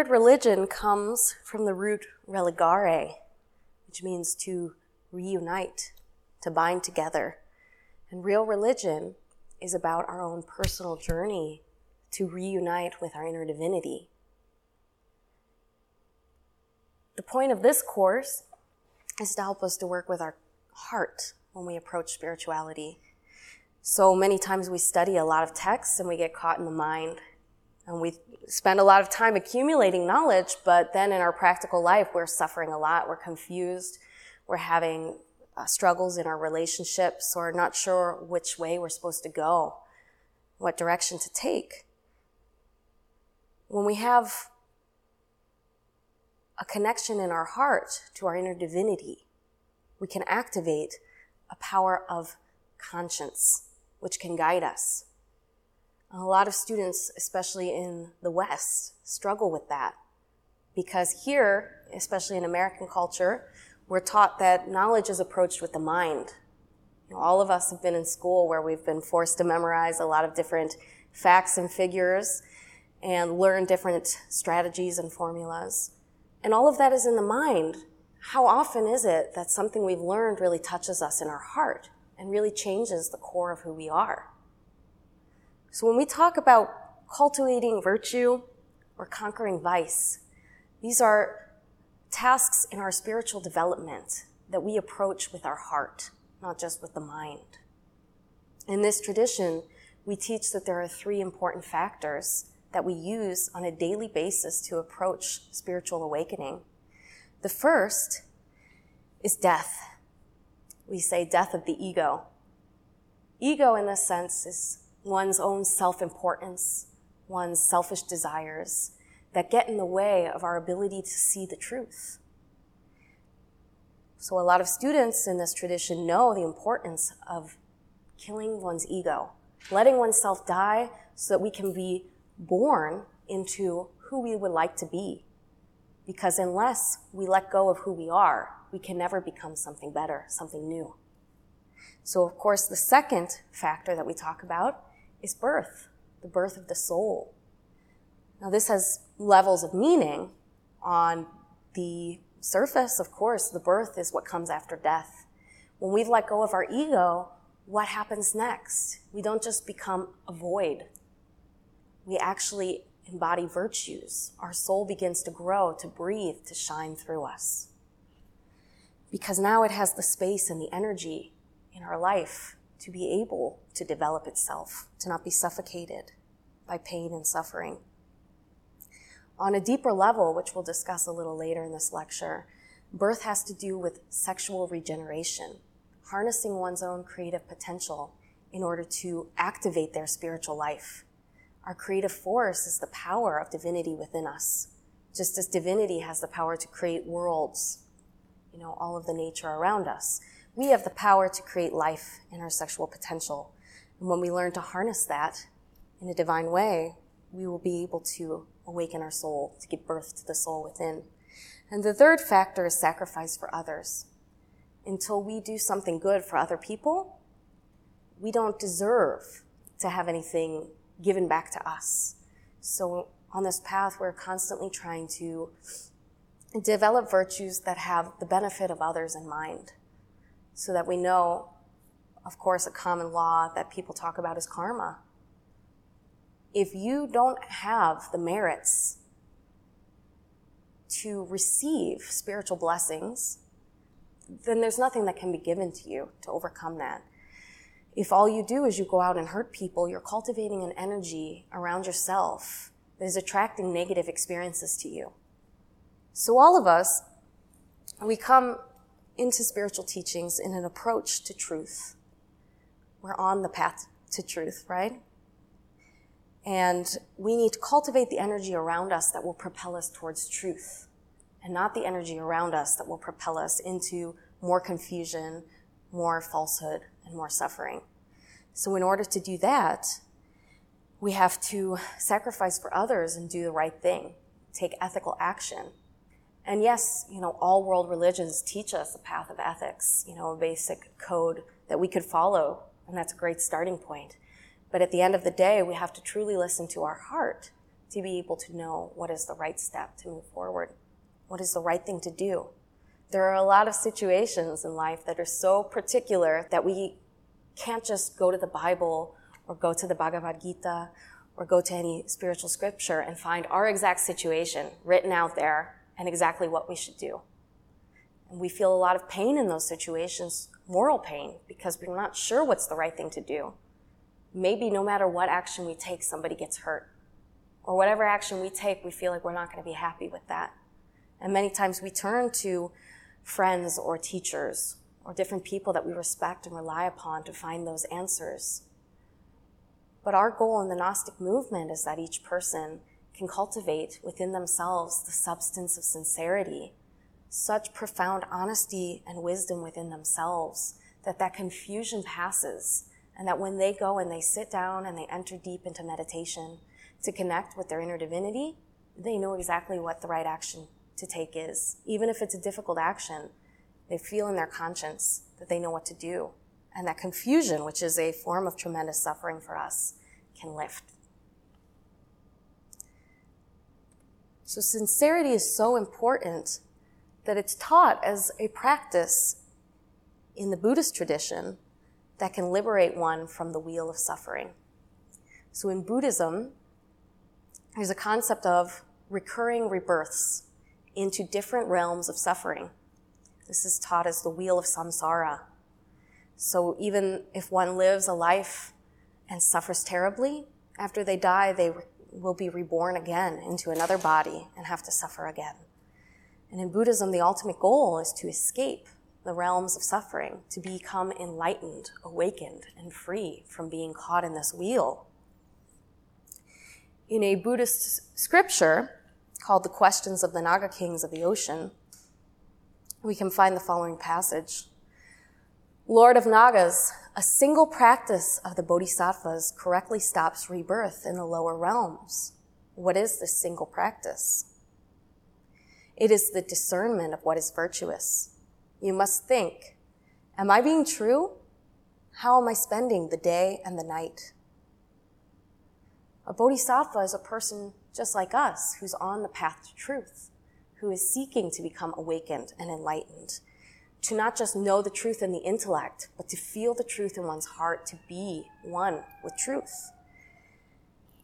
Word religion comes from the root religare, which means to reunite, to bind together. And real religion is about our own personal journey to reunite with our inner divinity. The point of this course is to help us to work with our heart when we approach spirituality. So many times we study a lot of texts and we get caught in the mind and we spend a lot of time accumulating knowledge, but then in our practical life, we're suffering a lot. We're confused. We're having uh, struggles in our relationships or not sure which way we're supposed to go, what direction to take. When we have a connection in our heart to our inner divinity, we can activate a power of conscience, which can guide us. A lot of students, especially in the West, struggle with that because here, especially in American culture, we're taught that knowledge is approached with the mind. You know, all of us have been in school where we've been forced to memorize a lot of different facts and figures and learn different strategies and formulas. And all of that is in the mind. How often is it that something we've learned really touches us in our heart and really changes the core of who we are? So when we talk about cultivating virtue or conquering vice, these are tasks in our spiritual development that we approach with our heart, not just with the mind. In this tradition, we teach that there are three important factors that we use on a daily basis to approach spiritual awakening. The first is death. We say death of the ego. Ego, in this sense, is one's own self-importance, one's selfish desires that get in the way of our ability to see the truth. So a lot of students in this tradition know the importance of killing one's ego, letting oneself die so that we can be born into who we would like to be. Because unless we let go of who we are, we can never become something better, something new. So of course, the second factor that we talk about is birth, the birth of the soul. Now, this has levels of meaning. On the surface, of course, the birth is what comes after death. When we've let go of our ego, what happens next? We don't just become a void. We actually embody virtues. Our soul begins to grow, to breathe, to shine through us. Because now it has the space and the energy in our life to be able to develop itself, to not be suffocated by pain and suffering. On a deeper level, which we'll discuss a little later in this lecture, birth has to do with sexual regeneration, harnessing one's own creative potential in order to activate their spiritual life. Our creative force is the power of divinity within us. Just as divinity has the power to create worlds, you know, all of the nature around us we have the power to create life in our sexual potential. And when we learn to harness that in a divine way, we will be able to awaken our soul, to give birth to the soul within. And the third factor is sacrifice for others. Until we do something good for other people, we don't deserve to have anything given back to us. So on this path, we're constantly trying to develop virtues that have the benefit of others in mind so that we know, of course, a common law that people talk about is karma. If you don't have the merits to receive spiritual blessings, then there's nothing that can be given to you to overcome that. If all you do is you go out and hurt people, you're cultivating an energy around yourself that is attracting negative experiences to you. So all of us, we come into spiritual teachings in an approach to truth. We're on the path to truth, right? And we need to cultivate the energy around us that will propel us towards truth and not the energy around us that will propel us into more confusion, more falsehood, and more suffering. So in order to do that, we have to sacrifice for others and do the right thing, take ethical action. And yes, you know, all world religions teach us a path of ethics, you know, a basic code that we could follow, and that's a great starting point. But at the end of the day, we have to truly listen to our heart to be able to know what is the right step to move forward, what is the right thing to do. There are a lot of situations in life that are so particular that we can't just go to the Bible or go to the Bhagavad Gita or go to any spiritual scripture and find our exact situation written out there and exactly what we should do. And we feel a lot of pain in those situations, moral pain, because we're not sure what's the right thing to do. Maybe no matter what action we take, somebody gets hurt. Or whatever action we take, we feel like we're not going to be happy with that. And many times we turn to friends or teachers or different people that we respect and rely upon to find those answers. But our goal in the Gnostic movement is that each person can cultivate within themselves the substance of sincerity, such profound honesty and wisdom within themselves that that confusion passes and that when they go and they sit down and they enter deep into meditation to connect with their inner divinity, they know exactly what the right action to take is. Even if it's a difficult action, they feel in their conscience that they know what to do. And that confusion, which is a form of tremendous suffering for us, can lift. So sincerity is so important that it's taught as a practice in the Buddhist tradition that can liberate one from the wheel of suffering. So in Buddhism, there's a concept of recurring rebirths into different realms of suffering. This is taught as the wheel of samsara. So even if one lives a life and suffers terribly, after they die, they will be reborn again into another body and have to suffer again. And in Buddhism, the ultimate goal is to escape the realms of suffering, to become enlightened, awakened, and free from being caught in this wheel. In a Buddhist scripture called The Questions of the Naga Kings of the Ocean, we can find the following passage. Lord of Nagas, a single practice of the bodhisattvas correctly stops rebirth in the lower realms. What is this single practice? It is the discernment of what is virtuous. You must think, am I being true? How am I spending the day and the night? A bodhisattva is a person just like us who's on the path to truth who is seeking to become awakened and enlightened, to not just know the truth in the intellect, but to feel the truth in one's heart, to be one with truth.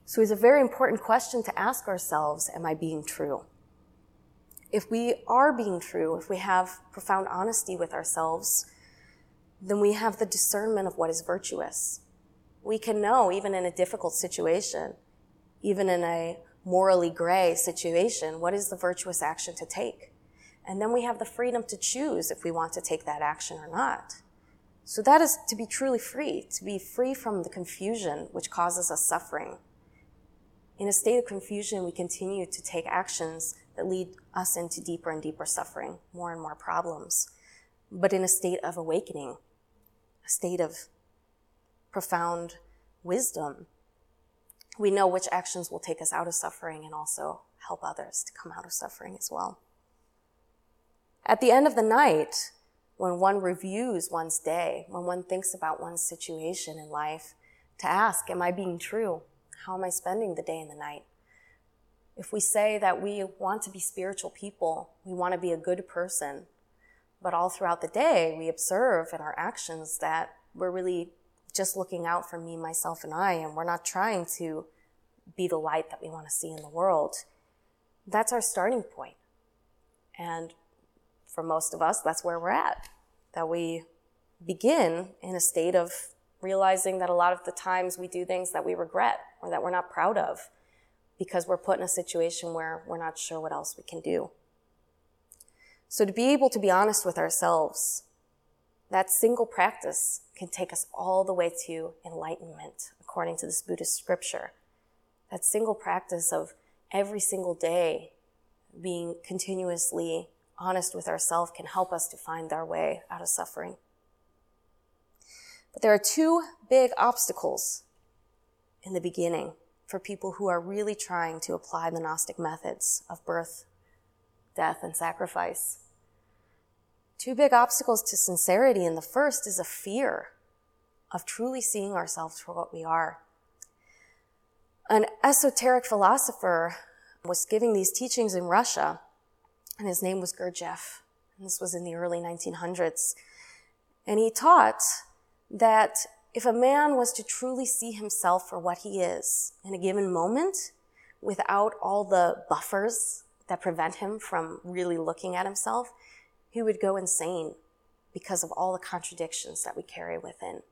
So it's a very important question to ask ourselves, am I being true? If we are being true, if we have profound honesty with ourselves, then we have the discernment of what is virtuous. We can know, even in a difficult situation, even in a morally gray situation, what is the virtuous action to take? And then we have the freedom to choose if we want to take that action or not. So that is to be truly free, to be free from the confusion which causes us suffering. In a state of confusion, we continue to take actions that lead us into deeper and deeper suffering, more and more problems. But in a state of awakening, a state of profound wisdom, we know which actions will take us out of suffering and also help others to come out of suffering as well. At the end of the night, when one reviews one's day, when one thinks about one's situation in life, to ask, Am I being true? How am I spending the day and the night? If we say that we want to be spiritual people, we want to be a good person, but all throughout the day we observe in our actions that we're really just looking out for me, myself, and I, and we're not trying to be the light that we want to see in the world, that's our starting point. And for most of us, that's where we're at. That we begin in a state of realizing that a lot of the times we do things that we regret or that we're not proud of because we're put in a situation where we're not sure what else we can do. So to be able to be honest with ourselves, that single practice can take us all the way to enlightenment, according to this Buddhist scripture. That single practice of every single day being continuously honest with ourselves can help us to find our way out of suffering. But there are two big obstacles in the beginning for people who are really trying to apply the Gnostic methods of birth, death, and sacrifice. Two big obstacles to sincerity, and the first is a fear of truly seeing ourselves for what we are. An esoteric philosopher was giving these teachings in Russia, and his name was Gurdjieff. And this was in the early 1900s. And he taught that if a man was to truly see himself for what he is in a given moment, without all the buffers that prevent him from really looking at himself, he would go insane because of all the contradictions that we carry within.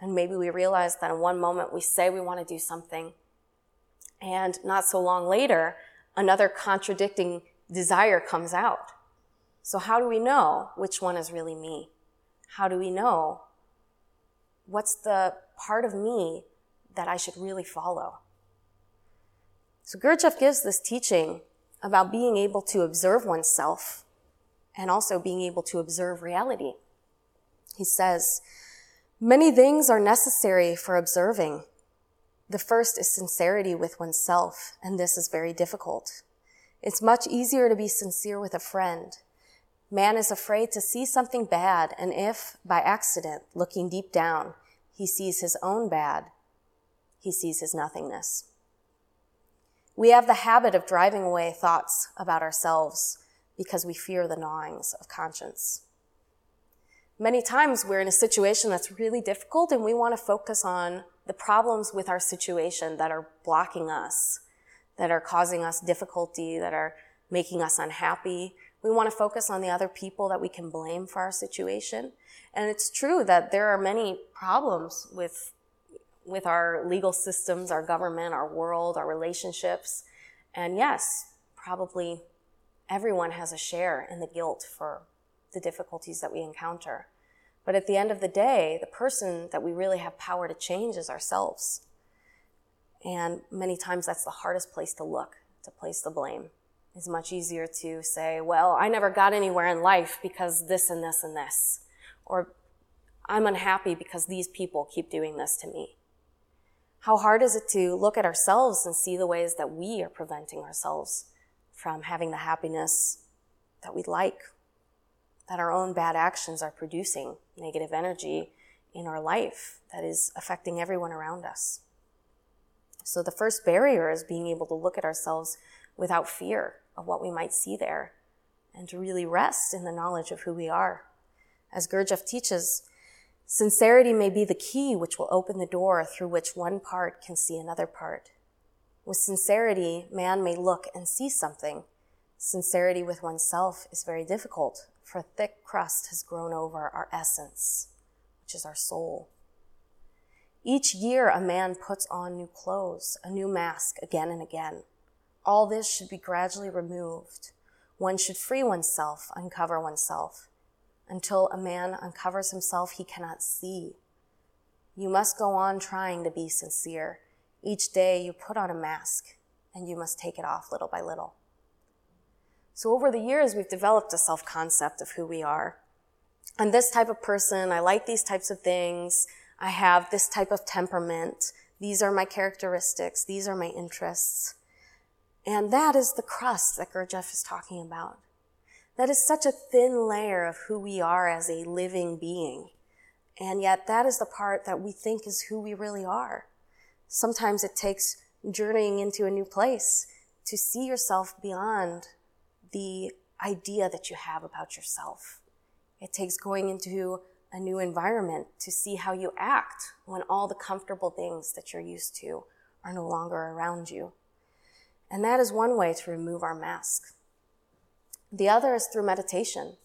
And maybe we realize that in one moment we say we want to do something, and not so long later, another contradicting desire comes out. So, how do we know which one is really me? How do we know what's the part of me that I should really follow? So Gurdjieff gives this teaching about being able to observe oneself and also being able to observe reality. He says, many things are necessary for observing. The first is sincerity with oneself, and this is very difficult. It's much easier to be sincere with a friend Man is afraid to see something bad, and if, by accident, looking deep down, he sees his own bad, he sees his nothingness. We have the habit of driving away thoughts about ourselves because we fear the gnawings of conscience. Many times we're in a situation that's really difficult and we want to focus on the problems with our situation that are blocking us, that are causing us difficulty, that are making us unhappy, we want to focus on the other people that we can blame for our situation. And it's true that there are many problems with, with our legal systems, our government, our world, our relationships. And yes, probably everyone has a share in the guilt for the difficulties that we encounter. But at the end of the day, the person that we really have power to change is ourselves. And many times that's the hardest place to look, to place the blame. It's much easier to say, well, I never got anywhere in life because this and this and this. Or I'm unhappy because these people keep doing this to me. How hard is it to look at ourselves and see the ways that we are preventing ourselves from having the happiness that we'd like? That our own bad actions are producing negative energy in our life that is affecting everyone around us. So the first barrier is being able to look at ourselves without fear of what we might see there and to really rest in the knowledge of who we are. As Gurdjieff teaches, sincerity may be the key which will open the door through which one part can see another part. With sincerity, man may look and see something. Sincerity with oneself is very difficult, for a thick crust has grown over our essence, which is our soul. Each year, a man puts on new clothes, a new mask again and again. All this should be gradually removed. One should free oneself, uncover oneself. Until a man uncovers himself, he cannot see. You must go on trying to be sincere. Each day you put on a mask and you must take it off little by little. So over the years, we've developed a self-concept of who we are. I'm this type of person. I like these types of things. I have this type of temperament. These are my characteristics. These are my interests. And that is the crust that Gurdjieff is talking about. That is such a thin layer of who we are as a living being. And yet that is the part that we think is who we really are. Sometimes it takes journeying into a new place to see yourself beyond the idea that you have about yourself. It takes going into a new environment to see how you act when all the comfortable things that you're used to are no longer around you. And that is one way to remove our mask. The other is through meditation.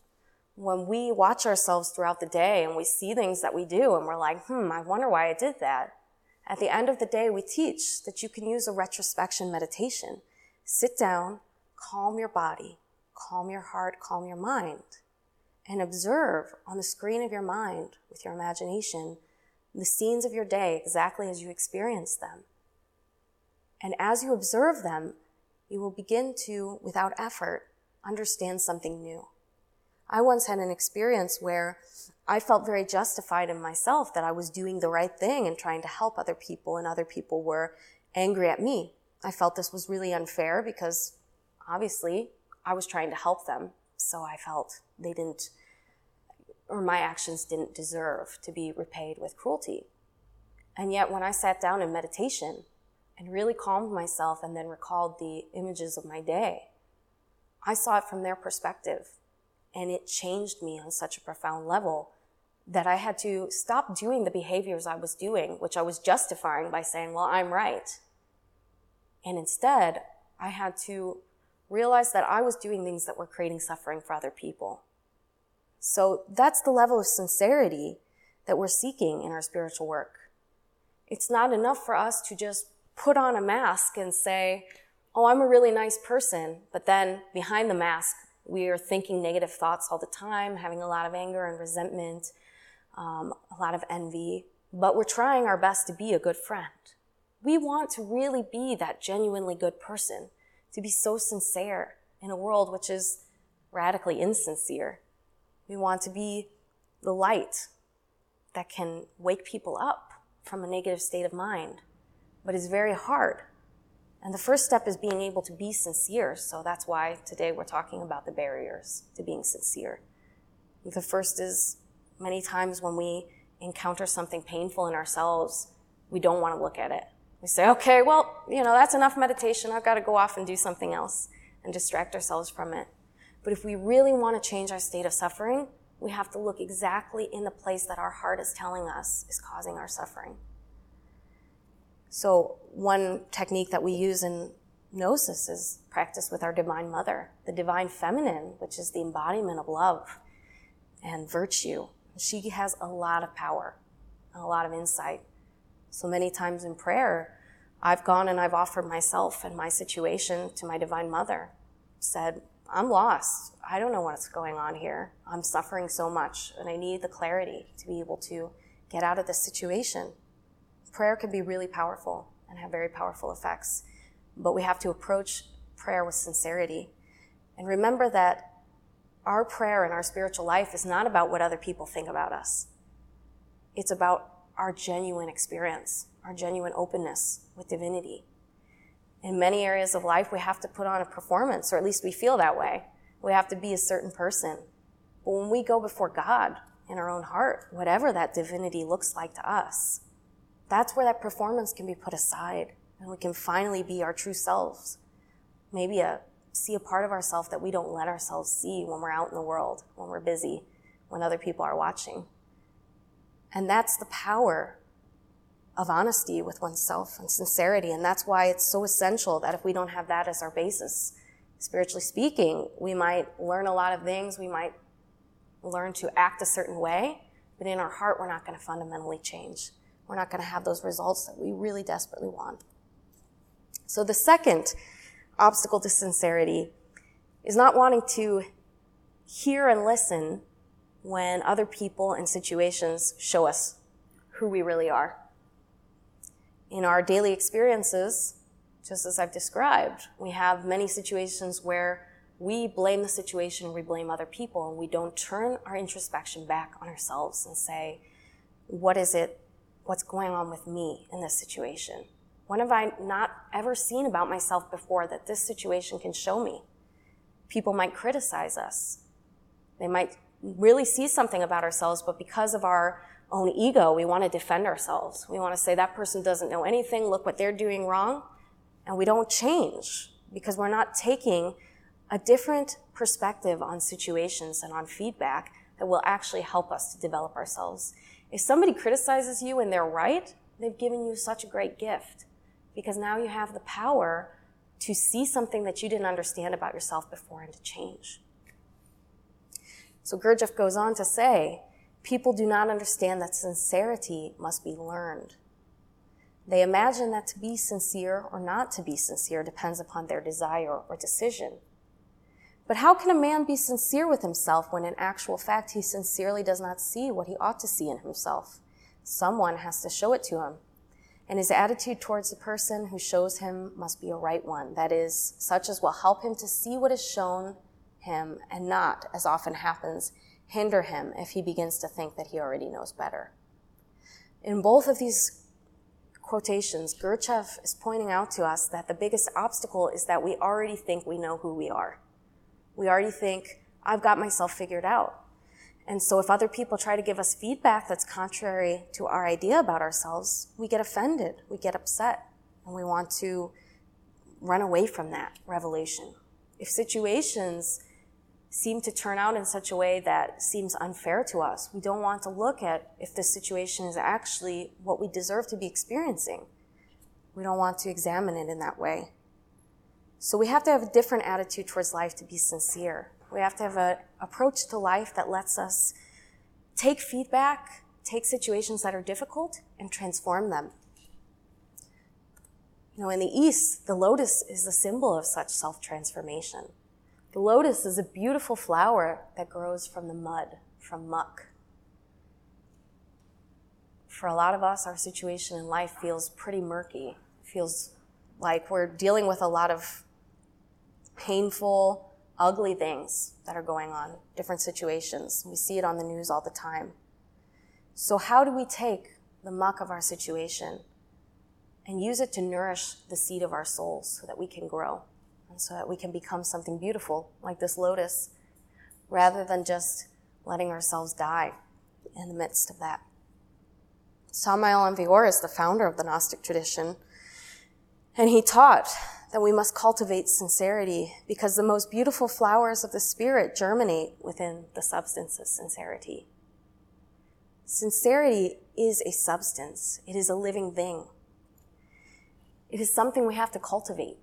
When we watch ourselves throughout the day and we see things that we do and we're like, hmm, I wonder why I did that. At the end of the day, we teach that you can use a retrospection meditation. Sit down, calm your body, calm your heart, calm your mind, and observe on the screen of your mind with your imagination the scenes of your day exactly as you experience them. And as you observe them, you will begin to, without effort, understand something new. I once had an experience where I felt very justified in myself that I was doing the right thing and trying to help other people, and other people were angry at me. I felt this was really unfair because obviously I was trying to help them. So I felt they didn't, or my actions didn't deserve to be repaid with cruelty. And yet, when I sat down in meditation and really calmed myself and then recalled the images of my day, I saw it from their perspective. And it changed me on such a profound level that I had to stop doing the behaviors I was doing, which I was justifying by saying, well, I'm right. And instead, I had to realize that I was doing things that were creating suffering for other people. So that's the level of sincerity that we're seeking in our spiritual work. It's not enough for us to just put on a mask and say, oh, I'm a really nice person, but then behind the mask, we are thinking negative thoughts all the time, having a lot of anger and resentment, um, a lot of envy, but we're trying our best to be a good friend. We want to really be that genuinely good person, to be so sincere in a world which is radically insincere. We want to be the light that can wake people up from a negative state of mind, but it's very hard and the first step is being able to be sincere. So that's why today we're talking about the barriers to being sincere. The first is many times when we encounter something painful in ourselves, we don't want to look at it. We say, okay, well, you know, that's enough meditation. I've got to go off and do something else and distract ourselves from it. But if we really want to change our state of suffering, we have to look exactly in the place that our heart is telling us is causing our suffering. So one technique that we use in gnosis is practice with our divine mother, the divine feminine, which is the embodiment of love and virtue. She has a lot of power, and a lot of insight. So many times in prayer, I've gone and I've offered myself and my situation to my divine mother, said, I'm lost. I don't know what's going on here. I'm suffering so much and I need the clarity to be able to get out of this situation prayer can be really powerful and have very powerful effects, but we have to approach prayer with sincerity. And remember that our prayer and our spiritual life is not about what other people think about us. It's about our genuine experience, our genuine openness with divinity. In many areas of life, we have to put on a performance, or at least we feel that way. We have to be a certain person. But when we go before God in our own heart, whatever that divinity looks like to us, that's where that performance can be put aside and we can finally be our true selves. Maybe a, see a part of ourselves that we don't let ourselves see when we're out in the world, when we're busy, when other people are watching. And that's the power of honesty with oneself and sincerity. And that's why it's so essential that if we don't have that as our basis, spiritually speaking, we might learn a lot of things. We might learn to act a certain way, but in our heart, we're not going to fundamentally change we're not going to have those results that we really desperately want. So the second obstacle to sincerity is not wanting to hear and listen when other people and situations show us who we really are. In our daily experiences, just as I've described, we have many situations where we blame the situation, we blame other people, and we don't turn our introspection back on ourselves and say, what is it what's going on with me in this situation? What have I not ever seen about myself before that this situation can show me? People might criticize us. They might really see something about ourselves, but because of our own ego, we want to defend ourselves. We want to say that person doesn't know anything, look what they're doing wrong. And we don't change because we're not taking a different perspective on situations and on feedback that will actually help us to develop ourselves. If somebody criticizes you and they're right, they've given you such a great gift because now you have the power to see something that you didn't understand about yourself before and to change. So Gurdjieff goes on to say, people do not understand that sincerity must be learned. They imagine that to be sincere or not to be sincere depends upon their desire or decision. But how can a man be sincere with himself when in actual fact he sincerely does not see what he ought to see in himself? Someone has to show it to him. And his attitude towards the person who shows him must be a right one, that is, such as will help him to see what is shown him and not, as often happens, hinder him if he begins to think that he already knows better. In both of these quotations, Gurdjieff is pointing out to us that the biggest obstacle is that we already think we know who we are. We already think, I've got myself figured out. And so if other people try to give us feedback that's contrary to our idea about ourselves, we get offended, we get upset, and we want to run away from that revelation. If situations seem to turn out in such a way that seems unfair to us. We don't want to look at if the situation is actually what we deserve to be experiencing. We don't want to examine it in that way. So we have to have a different attitude towards life to be sincere. We have to have an approach to life that lets us take feedback, take situations that are difficult, and transform them. You know, in the East, the lotus is a symbol of such self transformation. The lotus is a beautiful flower that grows from the mud, from muck. For a lot of us, our situation in life feels pretty murky. It feels like we're dealing with a lot of painful, ugly things that are going on, different situations. We see it on the news all the time. So, how do we take the muck of our situation and use it to nourish the seed of our souls so that we can grow? And so that we can become something beautiful like this lotus rather than just letting ourselves die in the midst of that. Samael Aun is the founder of the Gnostic tradition, and he taught that we must cultivate sincerity because the most beautiful flowers of the Spirit germinate within the substance of sincerity. Sincerity is a substance. It is a living thing. It is something we have to cultivate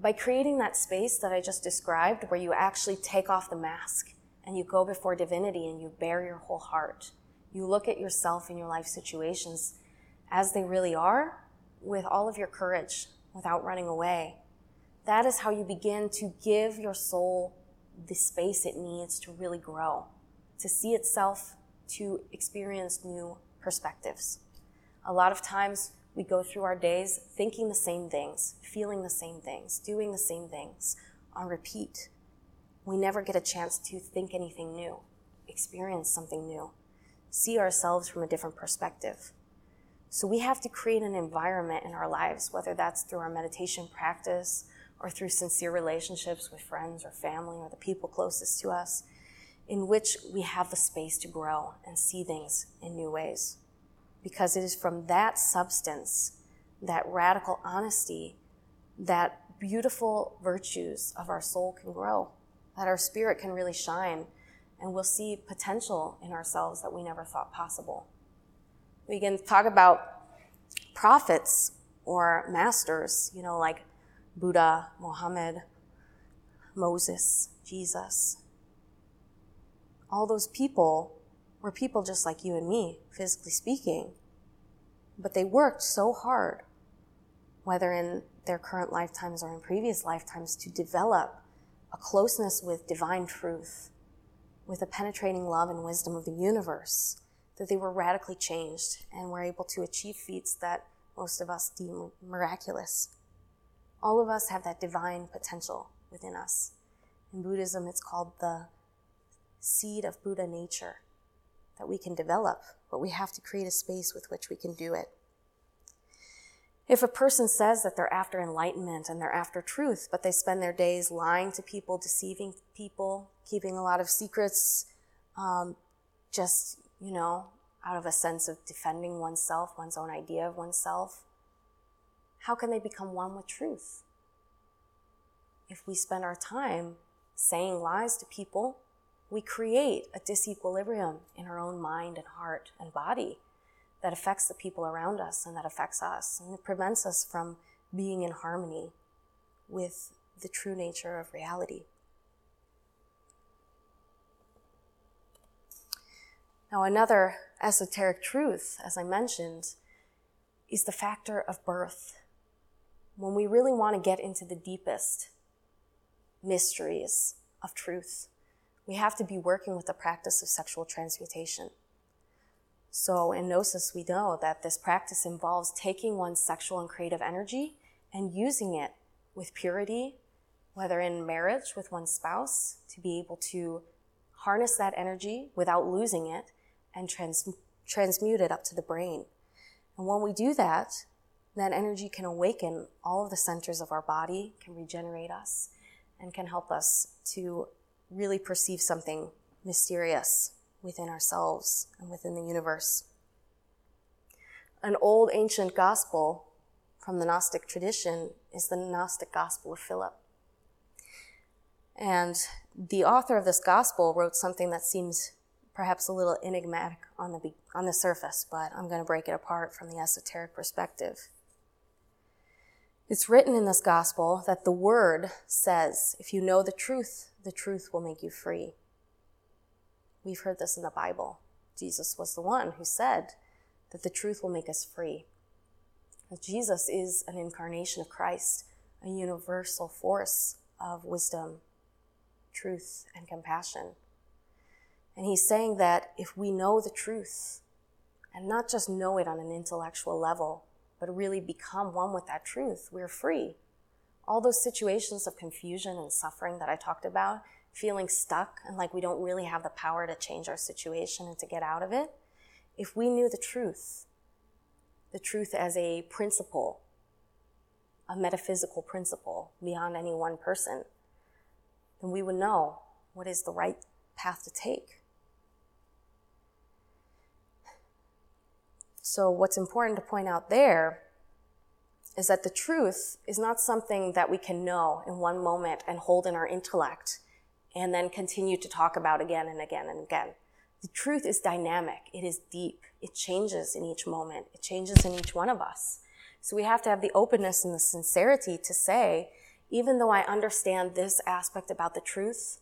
by creating that space that I just described, where you actually take off the mask and you go before divinity and you bare your whole heart, you look at yourself and your life situations as they really are with all of your courage without running away. That is how you begin to give your soul the space it needs to really grow, to see itself, to experience new perspectives. A lot of times we go through our days thinking the same things, feeling the same things, doing the same things on repeat. We never get a chance to think anything new, experience something new, see ourselves from a different perspective. So we have to create an environment in our lives, whether that's through our meditation practice or through sincere relationships with friends or family or the people closest to us, in which we have the space to grow and see things in new ways because it is from that substance, that radical honesty, that beautiful virtues of our soul can grow, that our spirit can really shine, and we'll see potential in ourselves that we never thought possible. We can talk about prophets or masters, you know, like Buddha, Muhammad, Moses, Jesus. All those people were people just like you and me, physically speaking. But they worked so hard, whether in their current lifetimes or in previous lifetimes, to develop a closeness with divine truth, with a penetrating love and wisdom of the universe, that they were radically changed and were able to achieve feats that most of us deem miraculous. All of us have that divine potential within us. In Buddhism, it's called the seed of Buddha nature that we can develop, but we have to create a space with which we can do it. If a person says that they're after enlightenment and they're after truth, but they spend their days lying to people, deceiving people, keeping a lot of secrets, um, just, you know, out of a sense of defending oneself, one's own idea of oneself, how can they become one with truth? If we spend our time saying lies to people, we create a disequilibrium in our own mind and heart and body that affects the people around us and that affects us. And it prevents us from being in harmony with the true nature of reality. Now, another esoteric truth, as I mentioned, is the factor of birth. When we really want to get into the deepest mysteries of truth, we have to be working with the practice of sexual transmutation. So in Gnosis, we know that this practice involves taking one's sexual and creative energy and using it with purity, whether in marriage with one's spouse, to be able to harness that energy without losing it and trans- transmute it up to the brain. And when we do that, that energy can awaken all of the centers of our body, can regenerate us, and can help us to really perceive something mysterious within ourselves and within the universe. An old ancient gospel from the Gnostic tradition is the Gnostic Gospel of Philip. And the author of this gospel wrote something that seems perhaps a little enigmatic on the, on the surface, but I'm going to break it apart from the esoteric perspective. It's written in this gospel that the word says, if you know the truth, the truth will make you free. We've heard this in the Bible. Jesus was the one who said that the truth will make us free. Jesus is an incarnation of Christ, a universal force of wisdom, truth, and compassion. And he's saying that if we know the truth, and not just know it on an intellectual level, but really become one with that truth, we're free. All those situations of confusion and suffering that I talked about, feeling stuck and like we don't really have the power to change our situation and to get out of it, if we knew the truth, the truth as a principle, a metaphysical principle beyond any one person, then we would know what is the right path to take. So, what's important to point out there is that the truth is not something that we can know in one moment and hold in our intellect and then continue to talk about again and again and again. The truth is dynamic. It is deep. It changes in each moment. It changes in each one of us. So we have to have the openness and the sincerity to say, even though I understand this aspect about the truth,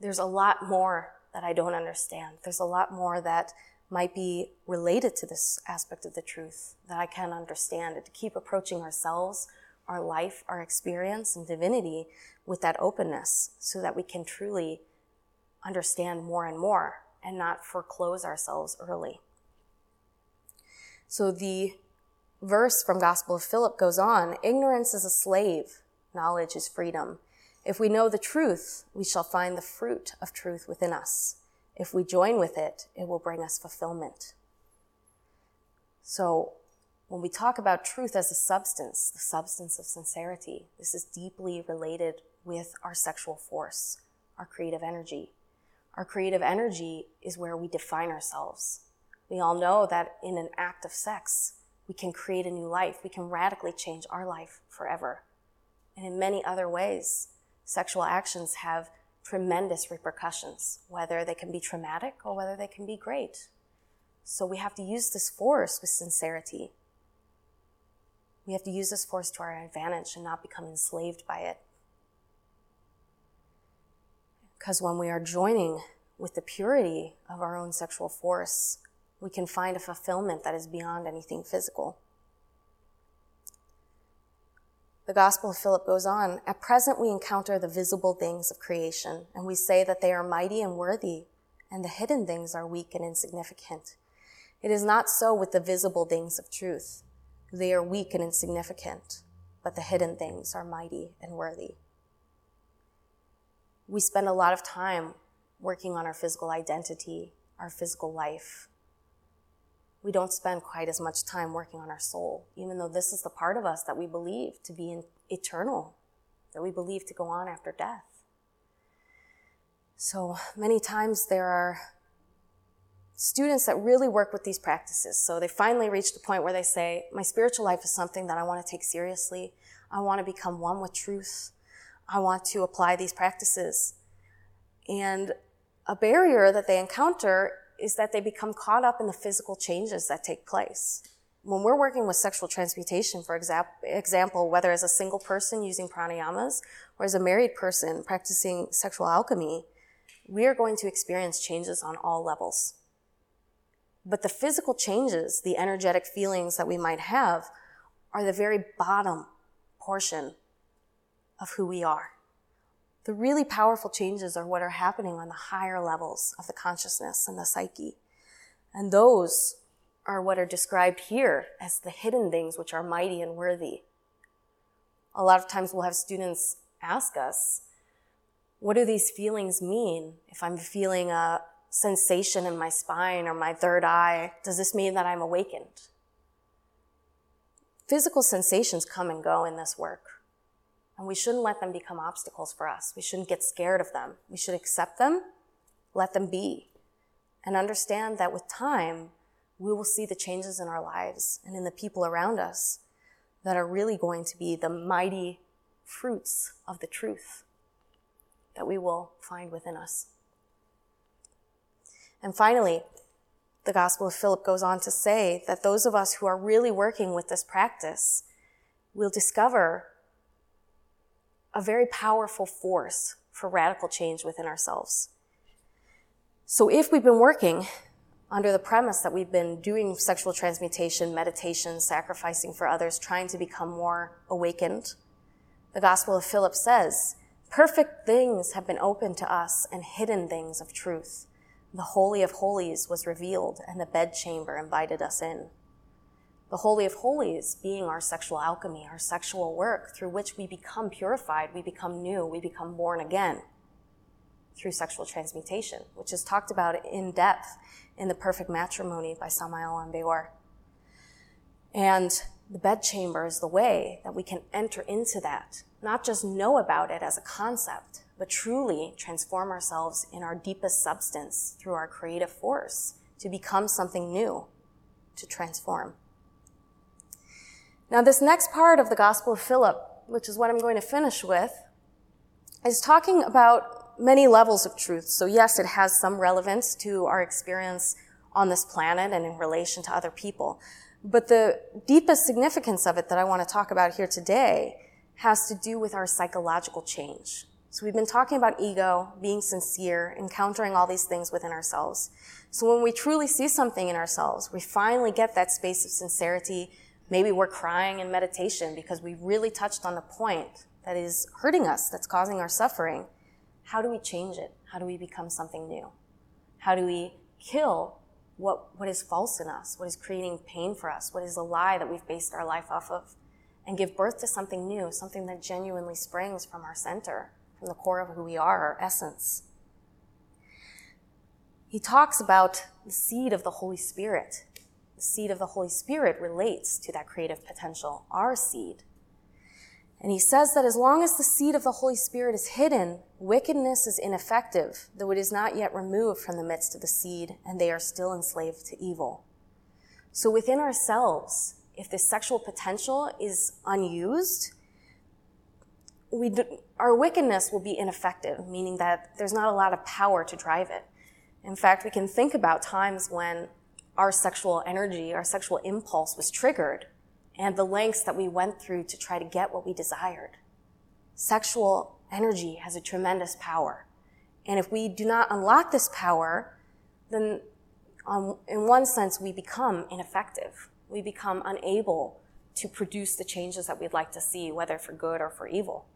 there's a lot more that I don't understand. There's a lot more that might be related to this aspect of the truth that I can understand and to keep approaching ourselves, our life, our experience, and divinity with that openness so that we can truly understand more and more and not foreclose ourselves early. So the verse from Gospel of Philip goes on ignorance is a slave, knowledge is freedom. If we know the truth, we shall find the fruit of truth within us. If we join with it, it will bring us fulfillment. So when we talk about truth as a substance, the substance of sincerity, this is deeply related with our sexual force, our creative energy. Our creative energy is where we define ourselves. We all know that in an act of sex, we can create a new life. We can radically change our life forever. And in many other ways, sexual actions have tremendous repercussions, whether they can be traumatic or whether they can be great. So we have to use this force with sincerity. We have to use this force to our advantage and not become enslaved by it. Because when we are joining with the purity of our own sexual force, we can find a fulfillment that is beyond anything physical. The Gospel of Philip goes on At present, we encounter the visible things of creation, and we say that they are mighty and worthy, and the hidden things are weak and insignificant. It is not so with the visible things of truth. They are weak and insignificant, but the hidden things are mighty and worthy we spend a lot of time working on our physical identity our physical life. We don't spend quite as much time working on our soul, even though this is the part of us that we believe to be eternal, that we believe to go on after death. So many times there are students that really work with these practices. So they finally reach the point where they say, My spiritual life is something that I want to take seriously. I want to become one with truth. I want to apply these practices. And a barrier that they encounter is that they become caught up in the physical changes that take place. When we're working with sexual transmutation, for example, whether as a single person using pranayamas or as a married person practicing sexual alchemy, we are going to experience changes on all levels. But the physical changes, the energetic feelings that we might have, are the very bottom portion of who we are. The really powerful changes are what are happening on the higher levels of the consciousness and the psyche. And those are what are described here as the hidden things which are mighty and worthy. A lot of times we'll have students ask us, what do these feelings mean? If I'm feeling a sensation in my spine or my third eye, does this mean that I'm awakened? Physical sensations come and go in this work. And we shouldn't let them become obstacles for us. We shouldn't get scared of them. We should accept them, let them be, and understand that with time, we will see the changes in our lives and in the people around us that are really going to be the mighty fruits of the truth that we will find within us. And finally, the Gospel of Philip goes on to say that those of us who are really working with this practice will discover a very powerful force for radical change within ourselves. So if we've been working under the premise that we've been doing sexual transmutation, meditation, sacrificing for others, trying to become more awakened, the Gospel of Philip says, perfect things have been opened to us and hidden things of truth the Holy of Holies was revealed and the bedchamber invited us in. The Holy of Holies being our sexual alchemy, our sexual work through which we become purified, we become new, we become born again through sexual transmutation, which is talked about in depth in The Perfect Matrimony by Samael Weor. And the bedchamber is the way that we can enter into that, not just know about it as a concept, but truly transform ourselves in our deepest substance through our creative force to become something new, to transform. Now, this next part of the Gospel of Philip, which is what I'm going to finish with, is talking about many levels of truth. So, yes, it has some relevance to our experience on this planet and in relation to other people. But the deepest significance of it that I want to talk about here today has to do with our psychological change. So we've been talking about ego, being sincere, encountering all these things within ourselves. So when we truly see something in ourselves, we finally get that space of sincerity. Maybe we're crying in meditation because we really touched on the point that is hurting us, that's causing our suffering. How do we change it? How do we become something new? How do we kill what, what is false in us? What is creating pain for us? What is a lie that we've based our life off of? And give birth to something new, something that genuinely springs from our center from the core of who we are, our essence. He talks about the seed of the Holy Spirit. The seed of the Holy Spirit relates to that creative potential, our seed. And he says that as long as the seed of the Holy Spirit is hidden, wickedness is ineffective, though it is not yet removed from the midst of the seed, and they are still enslaved to evil. So within ourselves, if this sexual potential is unused, we do, our wickedness will be ineffective, meaning that there's not a lot of power to drive it. In fact, we can think about times when our sexual energy, our sexual impulse was triggered, and the lengths that we went through to try to get what we desired. Sexual energy has a tremendous power. And if we do not unlock this power, then um, in one sense, we become ineffective. We become unable to produce the changes that we'd like to see, whether for good or for evil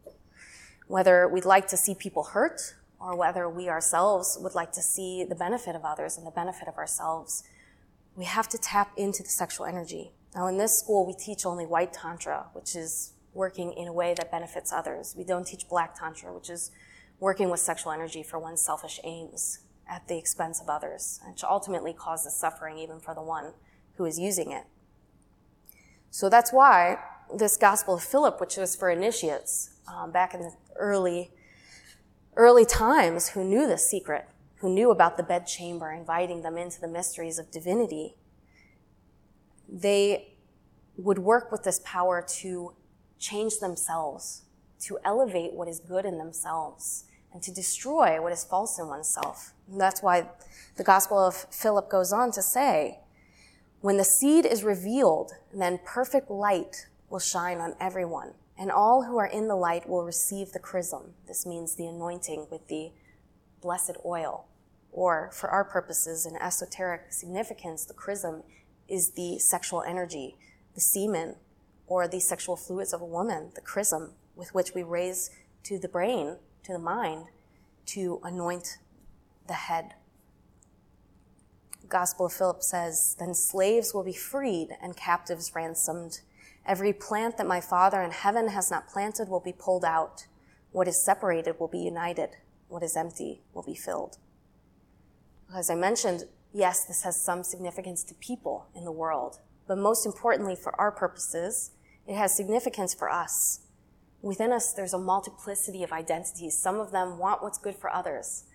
whether we'd like to see people hurt or whether we ourselves would like to see the benefit of others and the benefit of ourselves, we have to tap into the sexual energy. Now, in this school, we teach only white Tantra, which is working in a way that benefits others. We don't teach black Tantra, which is working with sexual energy for one's selfish aims at the expense of others, which ultimately causes suffering even for the one who is using it. So that's why this Gospel of Philip, which was for initiates um, back in the early, early times who knew this secret, who knew about the bedchamber, inviting them into the mysteries of divinity, they would work with this power to change themselves, to elevate what is good in themselves, and to destroy what is false in oneself. And that's why the Gospel of Philip goes on to say, when the seed is revealed, then perfect light will shine on everyone, and all who are in the light will receive the chrism. This means the anointing with the blessed oil. Or, for our purposes, in esoteric significance, the chrism is the sexual energy, the semen, or the sexual fluids of a woman, the chrism, with which we raise to the brain, to the mind, to anoint the head. Gospel of Philip says, Then slaves will be freed and captives ransomed. Every plant that my Father in heaven has not planted will be pulled out. What is separated will be united. What is empty will be filled. As I mentioned, yes, this has some significance to people in the world, but most importantly for our purposes, it has significance for us. Within us, there's a multiplicity of identities. Some of them want what's good for others.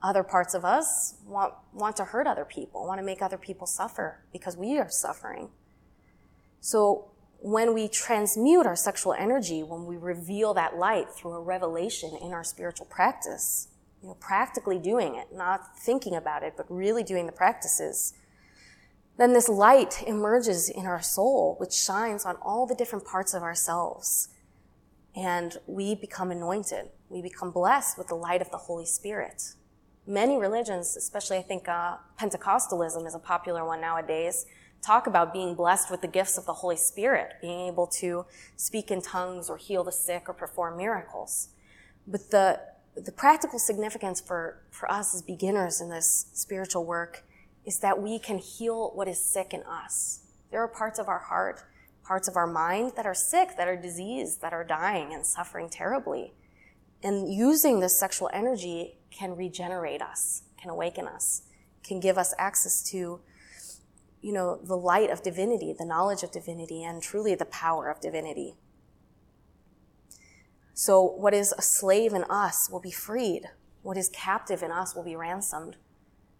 Other parts of us want, want to hurt other people, want to make other people suffer because we are suffering. So when we transmute our sexual energy, when we reveal that light through a revelation in our spiritual practice, you know, practically doing it, not thinking about it, but really doing the practices, then this light emerges in our soul, which shines on all the different parts of ourselves. And we become anointed. We become blessed with the light of the Holy Spirit many religions, especially I think uh, Pentecostalism is a popular one nowadays, talk about being blessed with the gifts of the Holy Spirit, being able to speak in tongues or heal the sick or perform miracles. But the, the practical significance for, for us as beginners in this spiritual work is that we can heal what is sick in us. There are parts of our heart, parts of our mind that are sick, that are diseased, that are dying and suffering terribly. And using this sexual energy can regenerate us, can awaken us, can give us access to, you know, the light of divinity, the knowledge of divinity, and truly the power of divinity. So what is a slave in us will be freed. What is captive in us will be ransomed.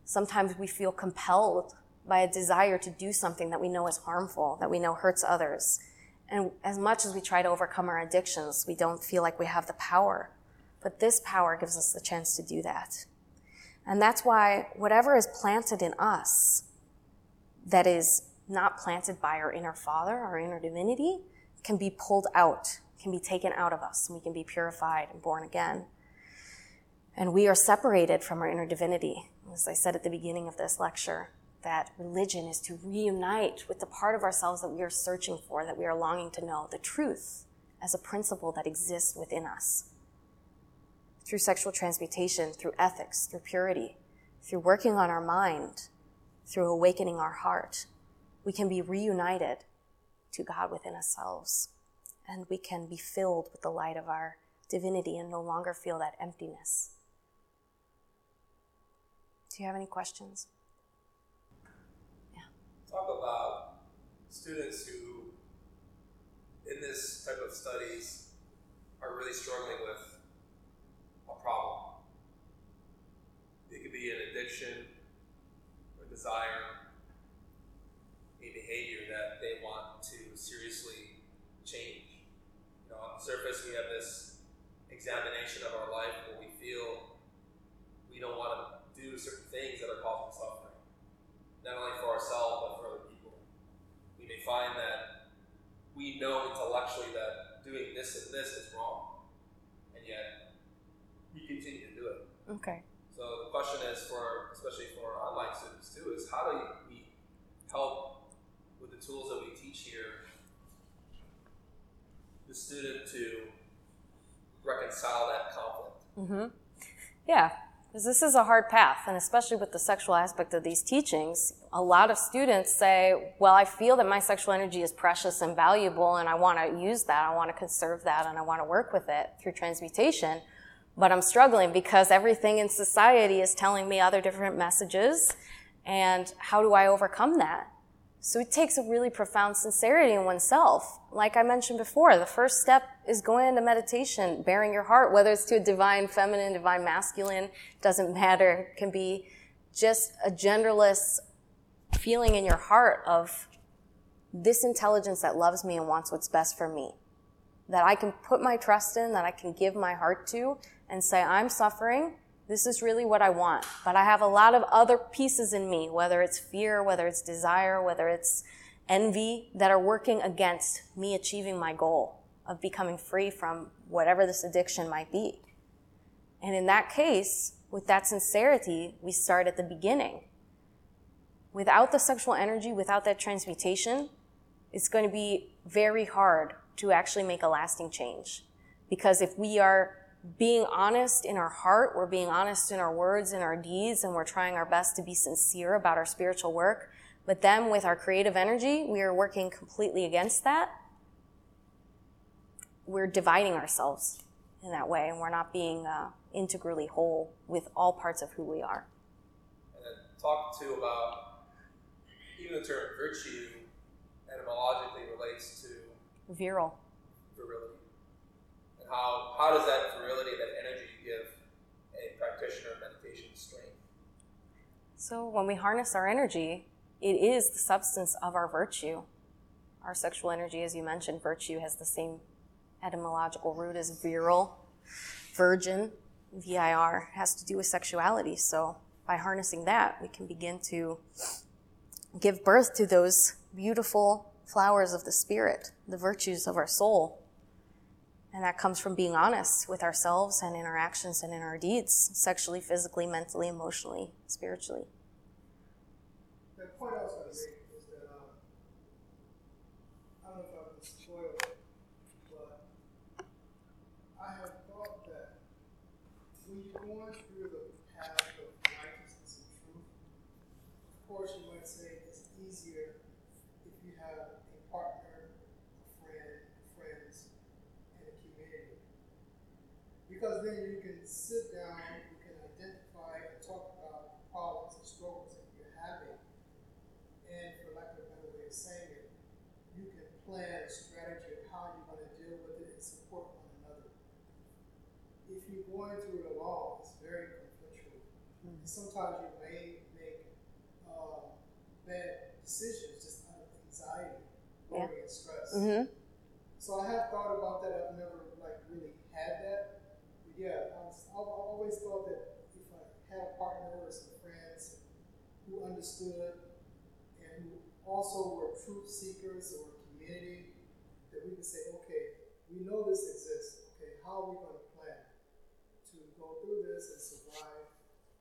Sometimes we feel compelled by a desire to do something that we know is harmful, that we know hurts others. And as much as we try to overcome our addictions, we don't feel like we have the power but this power gives us the chance to do that. And that's why whatever is planted in us that is not planted by our inner father, our inner divinity, can be pulled out, can be taken out of us, and we can be purified and born again. And we are separated from our inner divinity. As I said at the beginning of this lecture, that religion is to reunite with the part of ourselves that we are searching for, that we are longing to know, the truth as a principle that exists within us through sexual transmutation, through ethics, through purity, through working on our mind, through awakening our heart, we can be reunited to God within ourselves. And we can be filled with the light of our divinity and no longer feel that emptiness. Do you have any questions? Yeah. Talk about students who, in this type of studies, are really struggling with a problem. It could be an addiction, a desire, a behavior that they want to seriously change. You know, on the surface, we have this examination of our life where we feel we don't want to do certain things that are causing suffering, not only for ourselves but for other people. We may find that we know intellectually that doing this and this is wrong, and yet we continue to do it. Okay. So the question is for, especially for our online students too, is how do we help with the tools that we teach here, student to reconcile that conflict? Mm-hmm. Yeah, because this is a hard path, and especially with the sexual aspect of these teachings, a lot of students say, Well, I feel that my sexual energy is precious and valuable, and I want to use that, I want to conserve that, and I want to work with it through transmutation but I'm struggling because everything in society is telling me other different messages. And how do I overcome that? So it takes a really profound sincerity in oneself. Like I mentioned before, the first step is going into meditation, baring your heart, whether it's to a divine feminine, divine masculine, doesn't matter. It can be just a genderless feeling in your heart of this intelligence that loves me and wants what's best for me. That I can put my trust in, that I can give my heart to and say, I'm suffering this is really what I want. But I have a lot of other pieces in me, whether it's fear, whether it's desire, whether it's envy, that are working against me achieving my goal of becoming free from whatever this addiction might be. And in that case, with that sincerity, we start at the beginning. Without the sexual energy, without that transmutation, it's going to be very hard to actually make a lasting change. Because if we are being honest in our heart, we're being honest in our words and our deeds, and we're trying our best to be sincere about our spiritual work. But then with our creative energy, we are working completely against that. We're dividing ourselves in that way, and we're not being uh, integrally whole with all parts of who we are. And then talk to about even the term virtue etymologically relates to virile how, how does that virility, that energy give a practitioner of meditation strength? So when we harness our energy, it is the substance of our virtue. Our sexual energy, as you mentioned, virtue has the same etymological root as virile, virgin, VIR, has to do with sexuality. So by harnessing that, we can begin to give birth to those beautiful flowers of the spirit, the virtues of our soul. And that comes from being honest with ourselves and in our actions and in our deeds, sexually, physically, mentally, emotionally, spiritually. The point I was going to make is that um, I don't know if I'm going to spoil it, but I have thought that when you're going through the path of righteousness and truth, of course you might say it's easier if you have a partner because then you can sit down, you can identify and talk about problems and struggles that you're having. And for lack of a better way of saying it, you can plan a strategy of how you're going to deal with it and support one another. If you're going through it alone, it's very conflictual. You may make uh, bad decisions just out of anxiety, worry, yeah. and stress. Mm-hmm. So I have thought about that. I've never like really had that But yeah, I was, I've always thought that if I had a partner or some friends who understood and who also were truth seekers or community, that we could say, okay, we know this exists. Okay, how are we going to plan to go through this and survive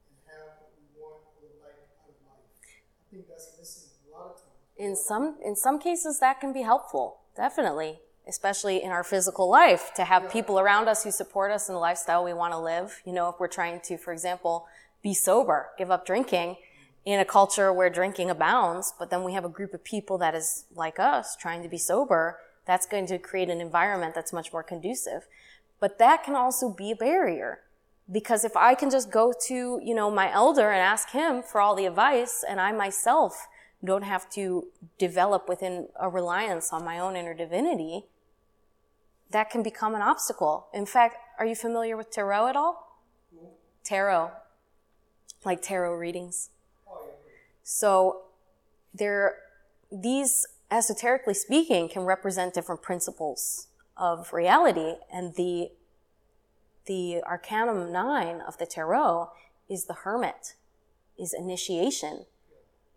and have what we want or like out of life? I think that's missing a lot of times. In some in some cases, that can be helpful. Definitely especially in our physical life, to have people around us who support us in the lifestyle we want to live. You know, if we're trying to, for example, be sober, give up drinking in a culture where drinking abounds, but then we have a group of people that is like us trying to be sober, that's going to create an environment that's much more conducive. But that can also be a barrier. Because if I can just go to, you know, my elder and ask him for all the advice and I myself don't have to develop within a reliance on my own inner divinity, that can become an obstacle. In fact, are you familiar with tarot at all? Tarot, like tarot readings. So there, these esoterically speaking can represent different principles of reality and the the arcanum 9 of the tarot is the hermit is initiation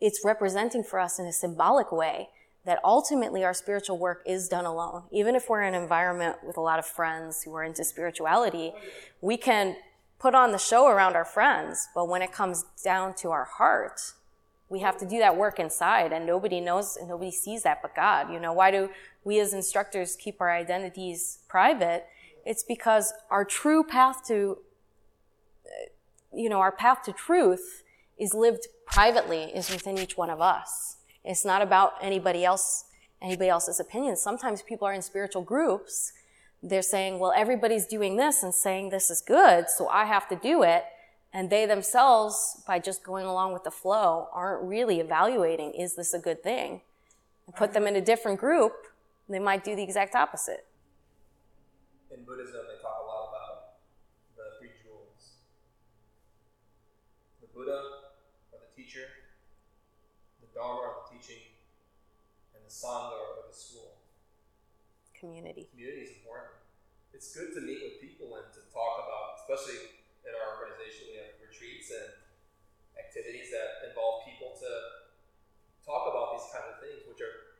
it's representing for us in a symbolic way that ultimately our spiritual work is done alone. Even if we're in an environment with a lot of friends who are into spirituality, we can put on the show around our friends, but when it comes down to our heart, we have to do that work inside and nobody knows and nobody sees that but God. You know, why do we as instructors keep our identities private? It's because our true path to, you know, our path to truth is lived privately, is within each one of us. It's not about anybody else, anybody else's opinion. Sometimes people are in spiritual groups they're saying, well, everybody's doing this and saying this is good, so I have to do it. And they themselves, by just going along with the flow, aren't really evaluating, is this a good thing? Put them in a different group, they might do the exact opposite. In Buddhism, they talk a lot about the three jewels the Buddha, or the teacher, the Dharma, or the teaching, and the Sangha, or the school. Community. Community is important. It's good to meet with people and to talk about, especially in our organization, we have retreats and activities that involve people to talk about these kind of things, which are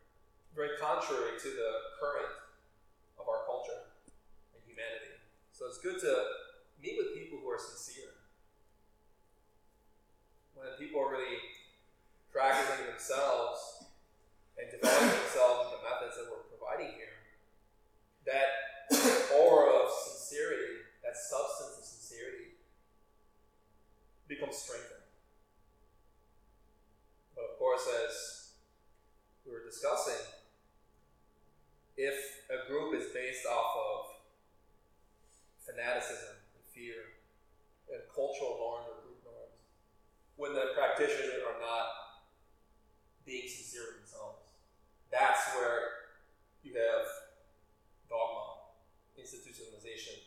very contrary to the current of our culture and humanity. So it's good to meet with people who are sincere. When people are really practicing themselves and developing themselves in the methods that we're providing here, that aura of sincerity, that substance of sincerity, becomes strengthened. But of course, as we were discussing, if a group is based off of fanaticism and fear and cultural norms or group norms, when the practitioners are not being sincere themselves, that's where you have dogma, institutionalization,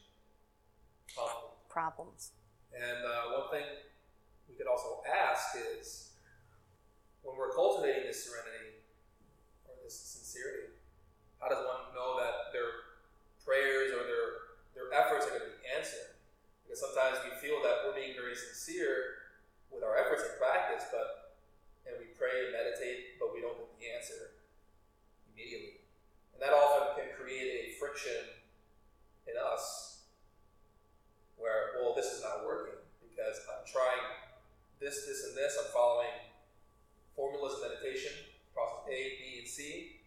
problems. And uh, one thing we could also ask is when we're cultivating this serenity or this sincerity, how does one know that their prayers or their their efforts are going to be answered? Because sometimes we feel that we're being very sincere with our efforts and practice, but and we pray and meditate, but we don't get the answer immediately. And that often can create a friction in us where, well, this is not working because I'm trying this, this, and this. I'm following formulas of meditation, process A, B, and C.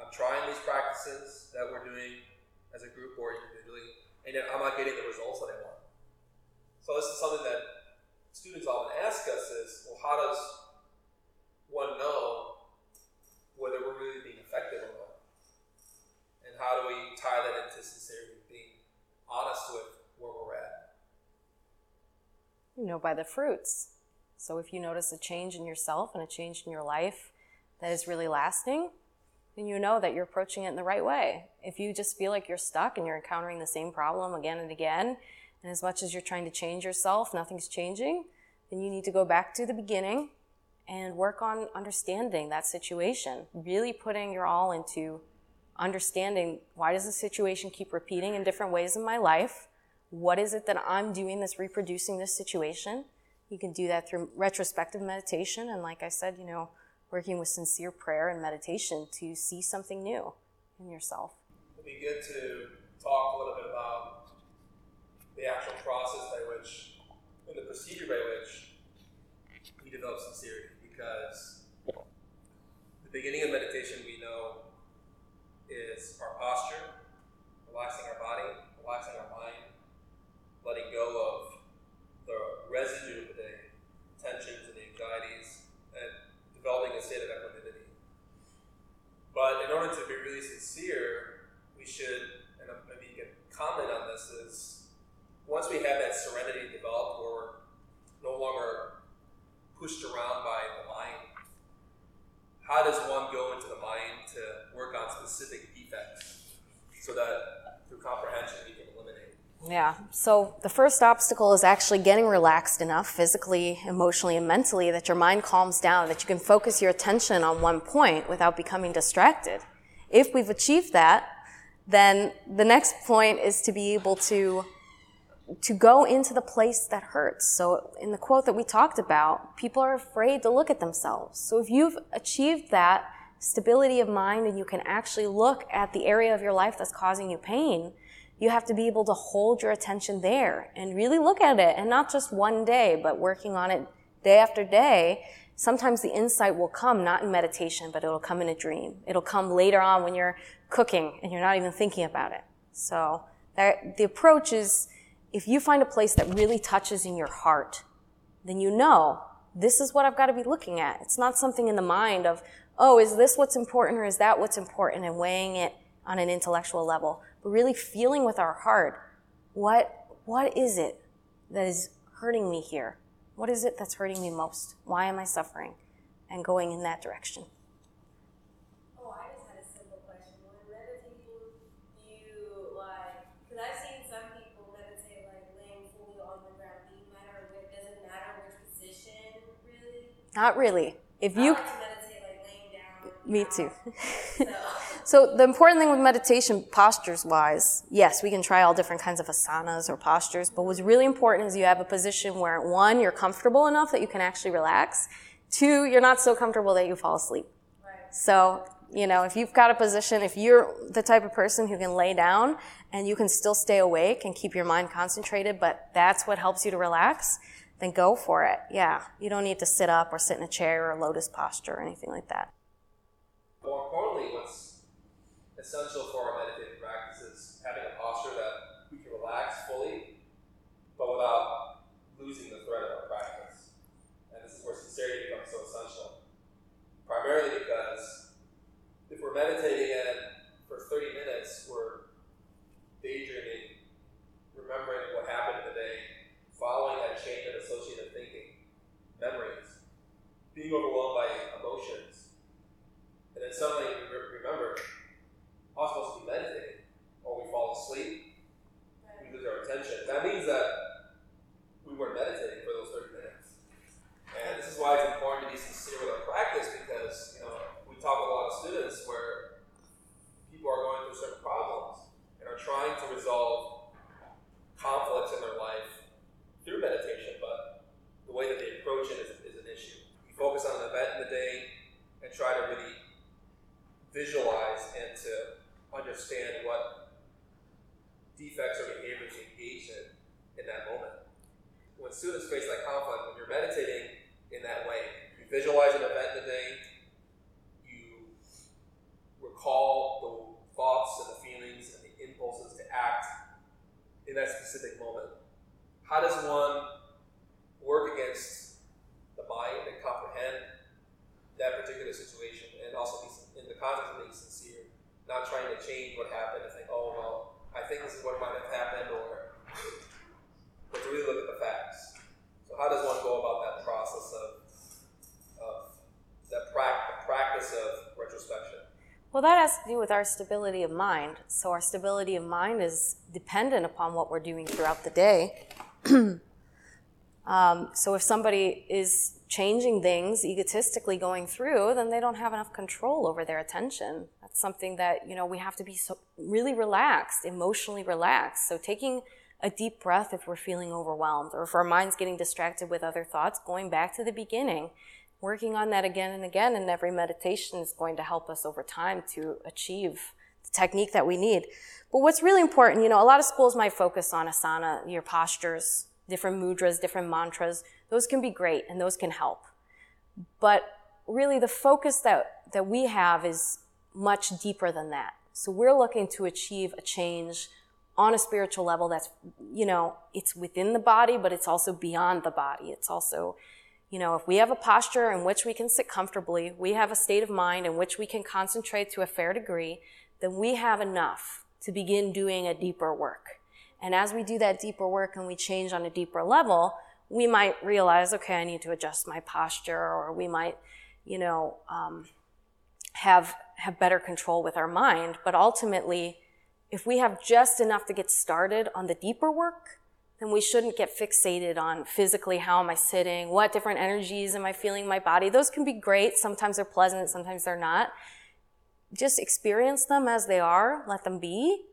I'm trying these practices that we're doing as a group or individually, and yet I'm not getting the results that I want. So this is something that students often ask us is, well, how does one know whether we're really being effective or not? And how do we tie that into sincerity, being honest with where we're at? you know, by the fruits. So if you notice a change in yourself and a change in your life that is really lasting, then you know that you're approaching it in the right way. If you just feel like you're stuck and you're encountering the same problem again and again, and as much as you're trying to change yourself, nothing's changing, then you need to go back to the beginning and work on understanding that situation. Really putting your all into understanding why does the situation keep repeating in different ways in my life? What is it that I'm doing that's reproducing this situation? You can do that through retrospective meditation. And like I said, you know, working with sincere prayer and meditation to see something new in yourself. It'd be good to talk a little bit about the actual process by which, and the procedure by which we develop sincerity. Because the beginning of meditation, we know, is our posture, relaxing our body, relaxing our mind letting go of the residue of the tensions and the anxieties, developing a state of equanimity. But in order to be really sincere, we should, and maybe you can comment on this, is once we have that serenity developed, we're no longer pushed around by the mind. How does one go into the mind to work on specific defects so that through comprehension we can yeah. So the first obstacle is actually getting relaxed enough physically, emotionally, and mentally that your mind calms down, that you can focus your attention on one point without becoming distracted. If we've achieved that, then the next point is to be able to to go into the place that hurts. So in the quote that we talked about, people are afraid to look at themselves. So if you've achieved that stability of mind and you can actually look at the area of your life that's causing you pain, you have to be able to hold your attention there and really look at it and not just one day, but working on it day after day. Sometimes the insight will come not in meditation, but it'll come in a dream. It'll come later on when you're cooking and you're not even thinking about it. So that, the approach is if you find a place that really touches in your heart, then you know this is what I've got to be looking at. It's not something in the mind of, oh, is this what's important or is that what's important and weighing it on an intellectual level. But really feeling with our heart what, what is it that is hurting me here? What is it that's hurting me most? Why am I suffering? And going in that direction. Oh, I just had a simple question. When meditating, do you like, because I've seen some people meditate like laying fully on the ground. You matter, does it matter which position, really? Not really. If you. I like to meditate like laying down. Me too. So. So the important thing with meditation, postures wise, yes, we can try all different kinds of asanas or postures, but what's really important is you have a position where one, you're comfortable enough that you can actually relax. Two, you're not so comfortable that you fall asleep. Right. So, you know, if you've got a position, if you're the type of person who can lay down and you can still stay awake and keep your mind concentrated, but that's what helps you to relax, then go for it. Yeah. You don't need to sit up or sit in a chair or a lotus posture or anything like that. More importantly, what's essential for our meditative practices, having a posture that we can relax fully, but without losing the thread of our practice. And this is where sincerity becomes so essential. Primarily because if we're meditating and for 30 minutes we're daydreaming, remembering what happened in the day, following that chain of associative thinking, memories, being overwhelmed by emotions, and then suddenly we remember are supposed to be meditating, or we fall asleep, we lose our attention. That means that we weren't meditating for those 30 minutes. And this is why it's important to be sincere with our practice because, you know, we talk with a lot of students where people are going through certain problems and are trying to resolve conflicts in their life through meditation, but the way that they approach it is, is an issue. We focus on an event in the day and try to really visualize and to understand what defects or behaviors you engage in in that moment. When students face that conflict, when you're meditating in that way, you visualize an event in the day, you recall the thoughts and the feelings and the impulses to act in that specific moment. How does one work against the mind and comprehend that particular situation and also be in the context of being sincere not trying to change what happened and think, oh, well, I think this is what might have happened, or but to really look at the facts. So, how does one go about that process of, of that pra- practice of retrospection? Well, that has to do with our stability of mind. So, our stability of mind is dependent upon what we're doing throughout the day. um, so, if somebody is changing things egotistically going through, then they don't have enough control over their attention. That's something that, you know, we have to be so really relaxed, emotionally relaxed. So taking a deep breath if we're feeling overwhelmed or if our mind's getting distracted with other thoughts, going back to the beginning, working on that again and again in every meditation is going to help us over time to achieve the technique that we need. But what's really important, you know, a lot of schools might focus on asana, your postures, different mudras, different mantras. Those can be great and those can help. But really the focus that, that we have is much deeper than that. So we're looking to achieve a change on a spiritual level that's, you know, it's within the body, but it's also beyond the body. It's also, you know, if we have a posture in which we can sit comfortably, we have a state of mind in which we can concentrate to a fair degree, then we have enough to begin doing a deeper work. And as we do that deeper work and we change on a deeper level, we might realize, okay, I need to adjust my posture, or we might, you know, um, have have better control with our mind. But ultimately, if we have just enough to get started on the deeper work, then we shouldn't get fixated on physically how am I sitting, what different energies am I feeling in my body. Those can be great. Sometimes they're pleasant, sometimes they're not. Just experience them as they are, let them be.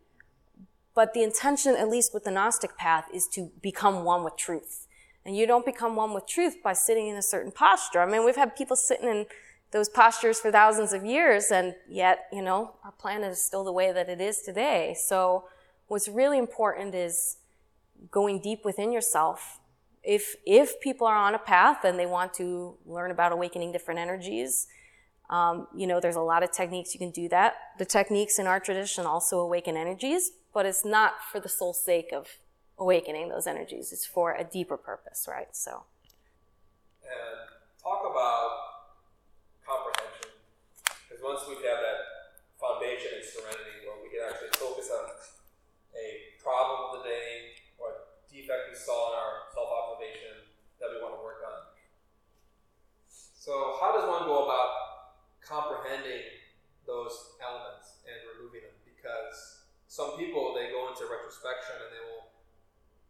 But the intention, at least with the Gnostic path, is to become one with truth. And you don't become one with truth by sitting in a certain posture. I mean, we've had people sitting in those postures for thousands of years, and yet, you know, our planet is still the way that it is today. So, what's really important is going deep within yourself. If, if people are on a path and they want to learn about awakening different energies, um, you know, there's a lot of techniques you can do that. The techniques in our tradition also awaken energies, but it's not for the sole sake of awakening those energies. It's for a deeper purpose, right? So. And talk about comprehension, because once we have that foundation and serenity, where we can actually focus on defect we saw in our self observation that we want to work on. So, how does one go about comprehending those elements and removing them? Because some people, they go into retrospection and they will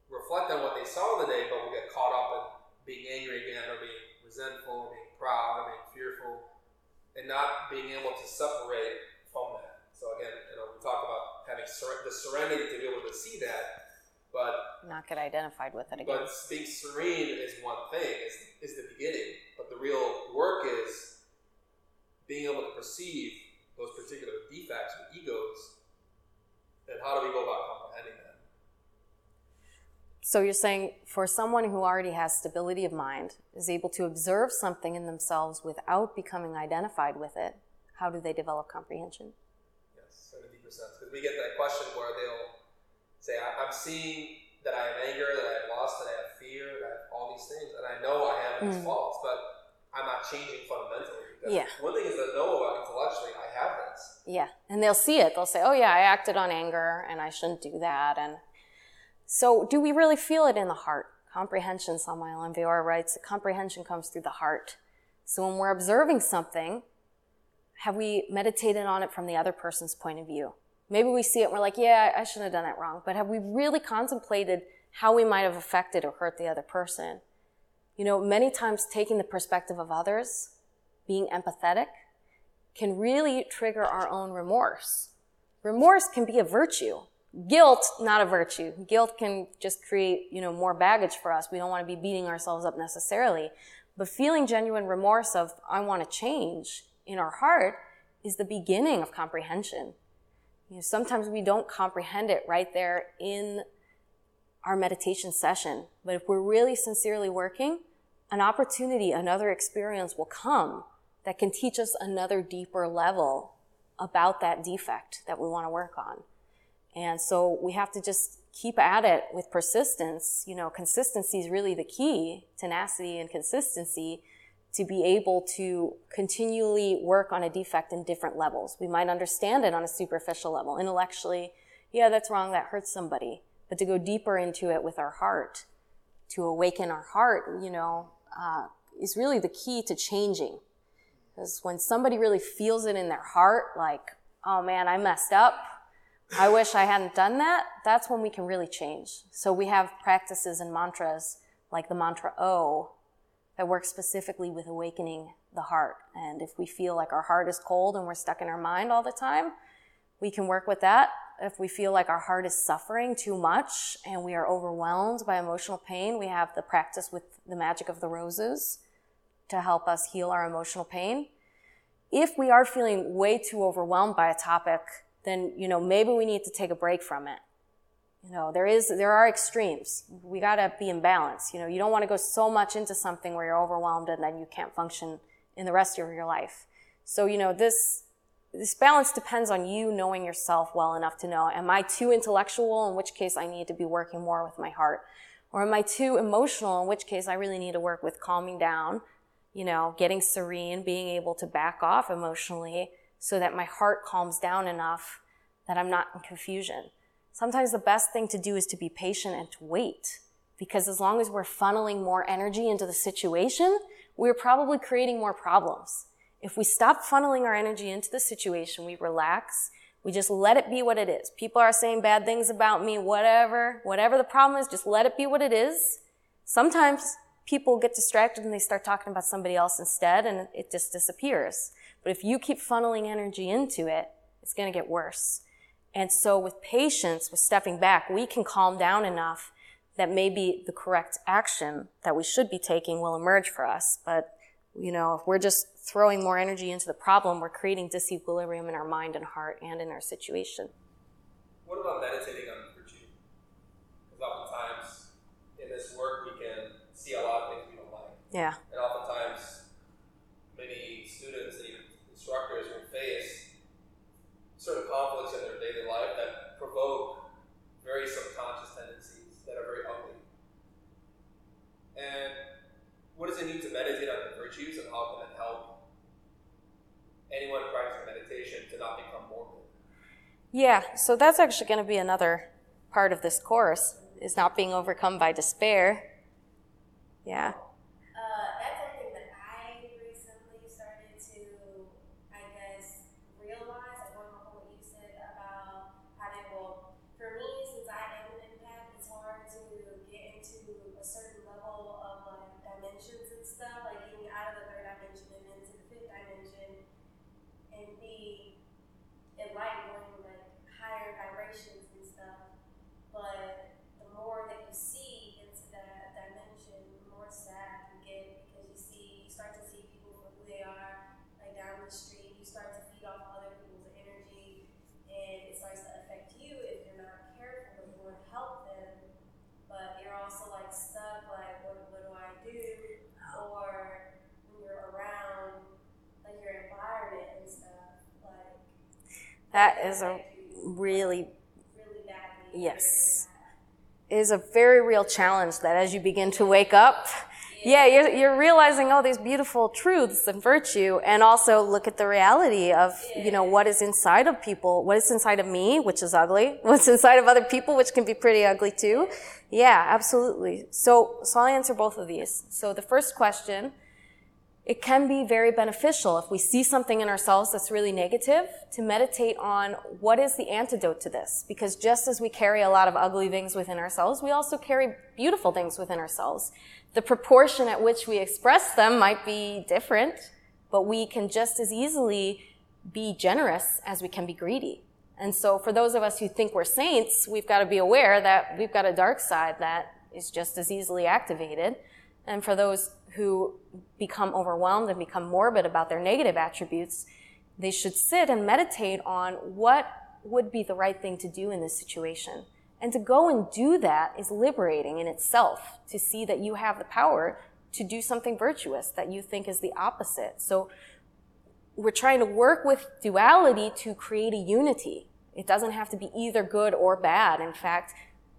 reflect on what they saw the day, but will get caught up in being angry again or being resentful or being proud or being fearful and not being able to separate from that. So, again, you know, we talk about having sur- the serenity to be able to see that but not get identified with it again. But being serene is one thing, is, is the beginning. But the real work is being able to perceive those particular defects or egos, and how do we go about comprehending them? So you're saying for someone who already has stability of mind, is able to observe something in themselves without becoming identified with it, how do they develop comprehension? Yes, in a deeper sense. Because we get that question where they'll say, I'm seeing that I have anger, that I have loss, that I have fear, that I have all these things, and I know I have these mm. faults, but I'm not changing fundamentally. Yeah. One thing is to know about intellectually, I have this. Yeah, and they'll see it. They'll say, "Oh yeah, I acted on anger, and I shouldn't do that." And so, do we really feel it in the heart? Comprehension, Aun Weor writes, comprehension comes through the heart. So when we're observing something, have we meditated on it from the other person's point of view? Maybe we see it and we're like, yeah, I shouldn't have done that wrong. But have we really contemplated how we might have affected or hurt the other person? You know, many times taking the perspective of others, being empathetic, can really trigger our own remorse. Remorse can be a virtue. Guilt, not a virtue. Guilt can just create, you know, more baggage for us. We don't want to be beating ourselves up necessarily. But feeling genuine remorse of, I want to change in our heart is the beginning of comprehension. You know, sometimes we don't comprehend it right there in our meditation session. But if we're really sincerely working, an opportunity, another experience will come that can teach us another deeper level about that defect that we want to work on. And so we have to just keep at it with persistence. You know, consistency is really the key, tenacity and consistency to be able to continually work on a defect in different levels. We might understand it on a superficial level. Intellectually, yeah, that's wrong, that hurts somebody. But to go deeper into it with our heart, to awaken our heart, you know, uh, is really the key to changing. Because when somebody really feels it in their heart, like, oh man, I messed up. I wish I hadn't done that. That's when we can really change. So we have practices and mantras like the mantra O, that works specifically with awakening the heart. And if we feel like our heart is cold and we're stuck in our mind all the time, we can work with that. If we feel like our heart is suffering too much and we are overwhelmed by emotional pain, we have the practice with the magic of the roses to help us heal our emotional pain. If we are feeling way too overwhelmed by a topic, then, you know, maybe we need to take a break from it you know, there is, there are extremes. We gotta be in balance. You know, you don't want to go so much into something where you're overwhelmed and then you can't function in the rest of your life. So, you know, this, this balance depends on you knowing yourself well enough to know, am I too intellectual, in which case I need to be working more with my heart? Or am I too emotional, in which case I really need to work with calming down, you know, getting serene, being able to back off emotionally so that my heart calms down enough that I'm not in confusion. Sometimes the best thing to do is to be patient and to wait. Because as long as we're funneling more energy into the situation, we're probably creating more problems. If we stop funneling our energy into the situation, we relax, we just let it be what it is. People are saying bad things about me, whatever, whatever the problem is, just let it be what it is. Sometimes people get distracted and they start talking about somebody else instead and it just disappears. But if you keep funneling energy into it, it's going to get worse. And so with patience, with stepping back, we can calm down enough that maybe the correct action that we should be taking will emerge for us. But, you know, if we're just throwing more energy into the problem, we're creating disequilibrium in our mind and heart and in our situation. What about meditating on virtue? Because oftentimes in this work we can see a lot of things we don't like. Yeah. And oftentimes many students and even instructors will face certain conflicts in their daily life that provoke very subconscious tendencies that are very ugly. And what does it mean to meditate on the virtues and how can it help anyone practicing meditation to not become morbid? Yeah, so that's actually going to be another part of this course is not being overcome by despair. Yeah. stuff, like getting out of the third dimension and into the fifth dimension, and be enlightened, going like higher vibrations and stuff. But the more that you see into that dimension, the more sad you get because you see, you start to see people for who they are, like down the street. You start to feed off other people's energy, and it starts to affect you if you're not careful, if you want to help them. But you're also like stuck, like what, what do I do? Or when you're around, like your environment and stuff, like That is a really. Yes. is a very real challenge that as you begin to wake up, yeah, you're, you're realizing all these beautiful truths and virtue, and also look at the reality of, you know, what is inside of people, what is inside of me, which is ugly, what's inside of other people, which can be pretty ugly too. Yeah, absolutely. So, so I'll answer both of these. So the first question, it can be very beneficial if we see something in ourselves that's really negative to meditate on what is the antidote to this. Because just as we carry a lot of ugly things within ourselves, we also carry beautiful things within ourselves. The proportion at which we express them might be different, but we can just as easily be generous as we can be greedy. And so for those of us who think we're saints, we've got to be aware that we've got a dark side that is just as easily activated. And for those who become overwhelmed and become morbid about their negative attributes, they should sit and meditate on what would be the right thing to do in this situation. And to go and do that is liberating in itself to see that you have the power to do something virtuous that you think is the opposite. So we're trying to work with duality to create a unity. It doesn't have to be either good or bad. In fact,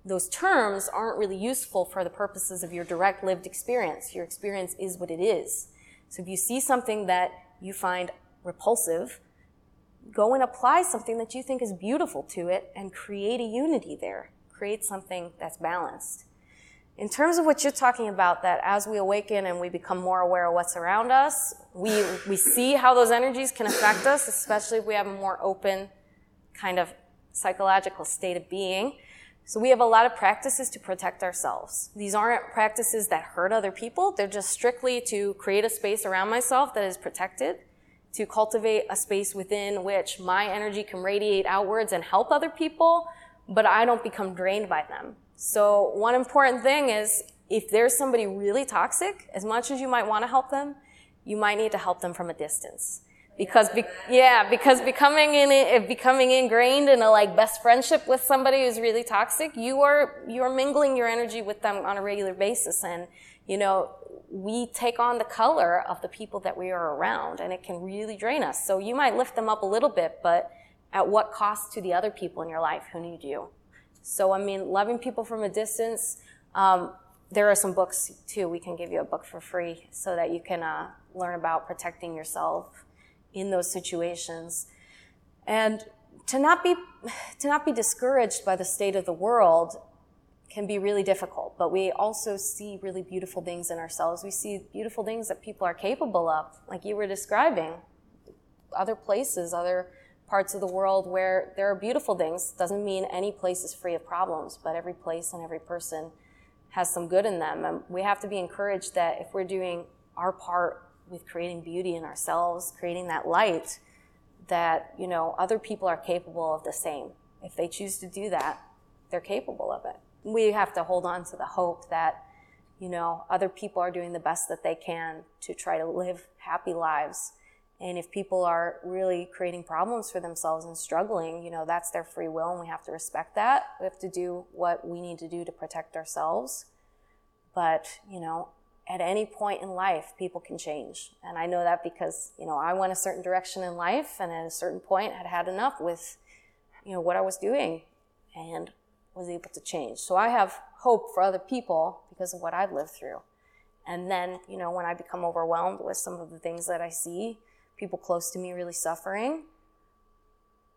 those terms aren't really useful for the purposes of your direct lived experience. Your experience is what it is. So if you see something that you find repulsive, go and apply something that you think is beautiful to it and create a unity there. Create something that's balanced. In terms of what you're talking about, that as we awaken and we become more aware of what's around us, we, we see how those energies can affect us, especially if we have a more open kind of psychological state of being. So we have a lot of practices to protect ourselves. These aren't practices that hurt other people. They're just strictly to create a space around myself that is protected, to cultivate a space within which my energy can radiate outwards and help other people, but I don't become drained by them. So one important thing is if there's somebody really toxic, as much as you might want to help them, you might need to help them from a distance. Because, be, yeah, because becoming in it, becoming ingrained in a like best friendship with somebody who's really toxic, you are, you are mingling your energy with them on a regular basis. And, you know, we take on the color of the people that we are around and it can really drain us. So you might lift them up a little bit, but at what cost to the other people in your life who need you? So, I mean, loving people from a distance, um, there are some books too. We can give you a book for free so that you can uh, learn about protecting yourself in those situations. And to not be, to not be discouraged by the state of the world can be really difficult, but we also see really beautiful things in ourselves. We see beautiful things that people are capable of, like you were describing. Other places, other parts of the world where there are beautiful things. Doesn't mean any place is free of problems, but every place and every person has some good in them. And we have to be encouraged that if we're doing our part with creating beauty in ourselves, creating that light, that, you know, other people are capable of the same. If they choose to do that, they're capable of it. We have to hold on to the hope that, you know, other people are doing the best that they can to try to live happy lives. And if people are really creating problems for themselves and struggling, you know, that's their free will and we have to respect that. We have to do what we need to do to protect ourselves. But, you know, at any point in life, people can change. And I know that because, you know, I went a certain direction in life and at a certain point had had enough with, you know, what I was doing and was able to change. So I have hope for other people because of what I've lived through. And then, you know, when I become overwhelmed with some of the things that I see, people close to me really suffering,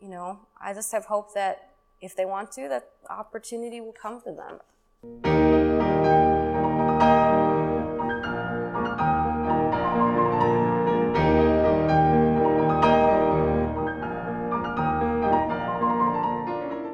you know, I just have hope that if they want to, that opportunity will come for them.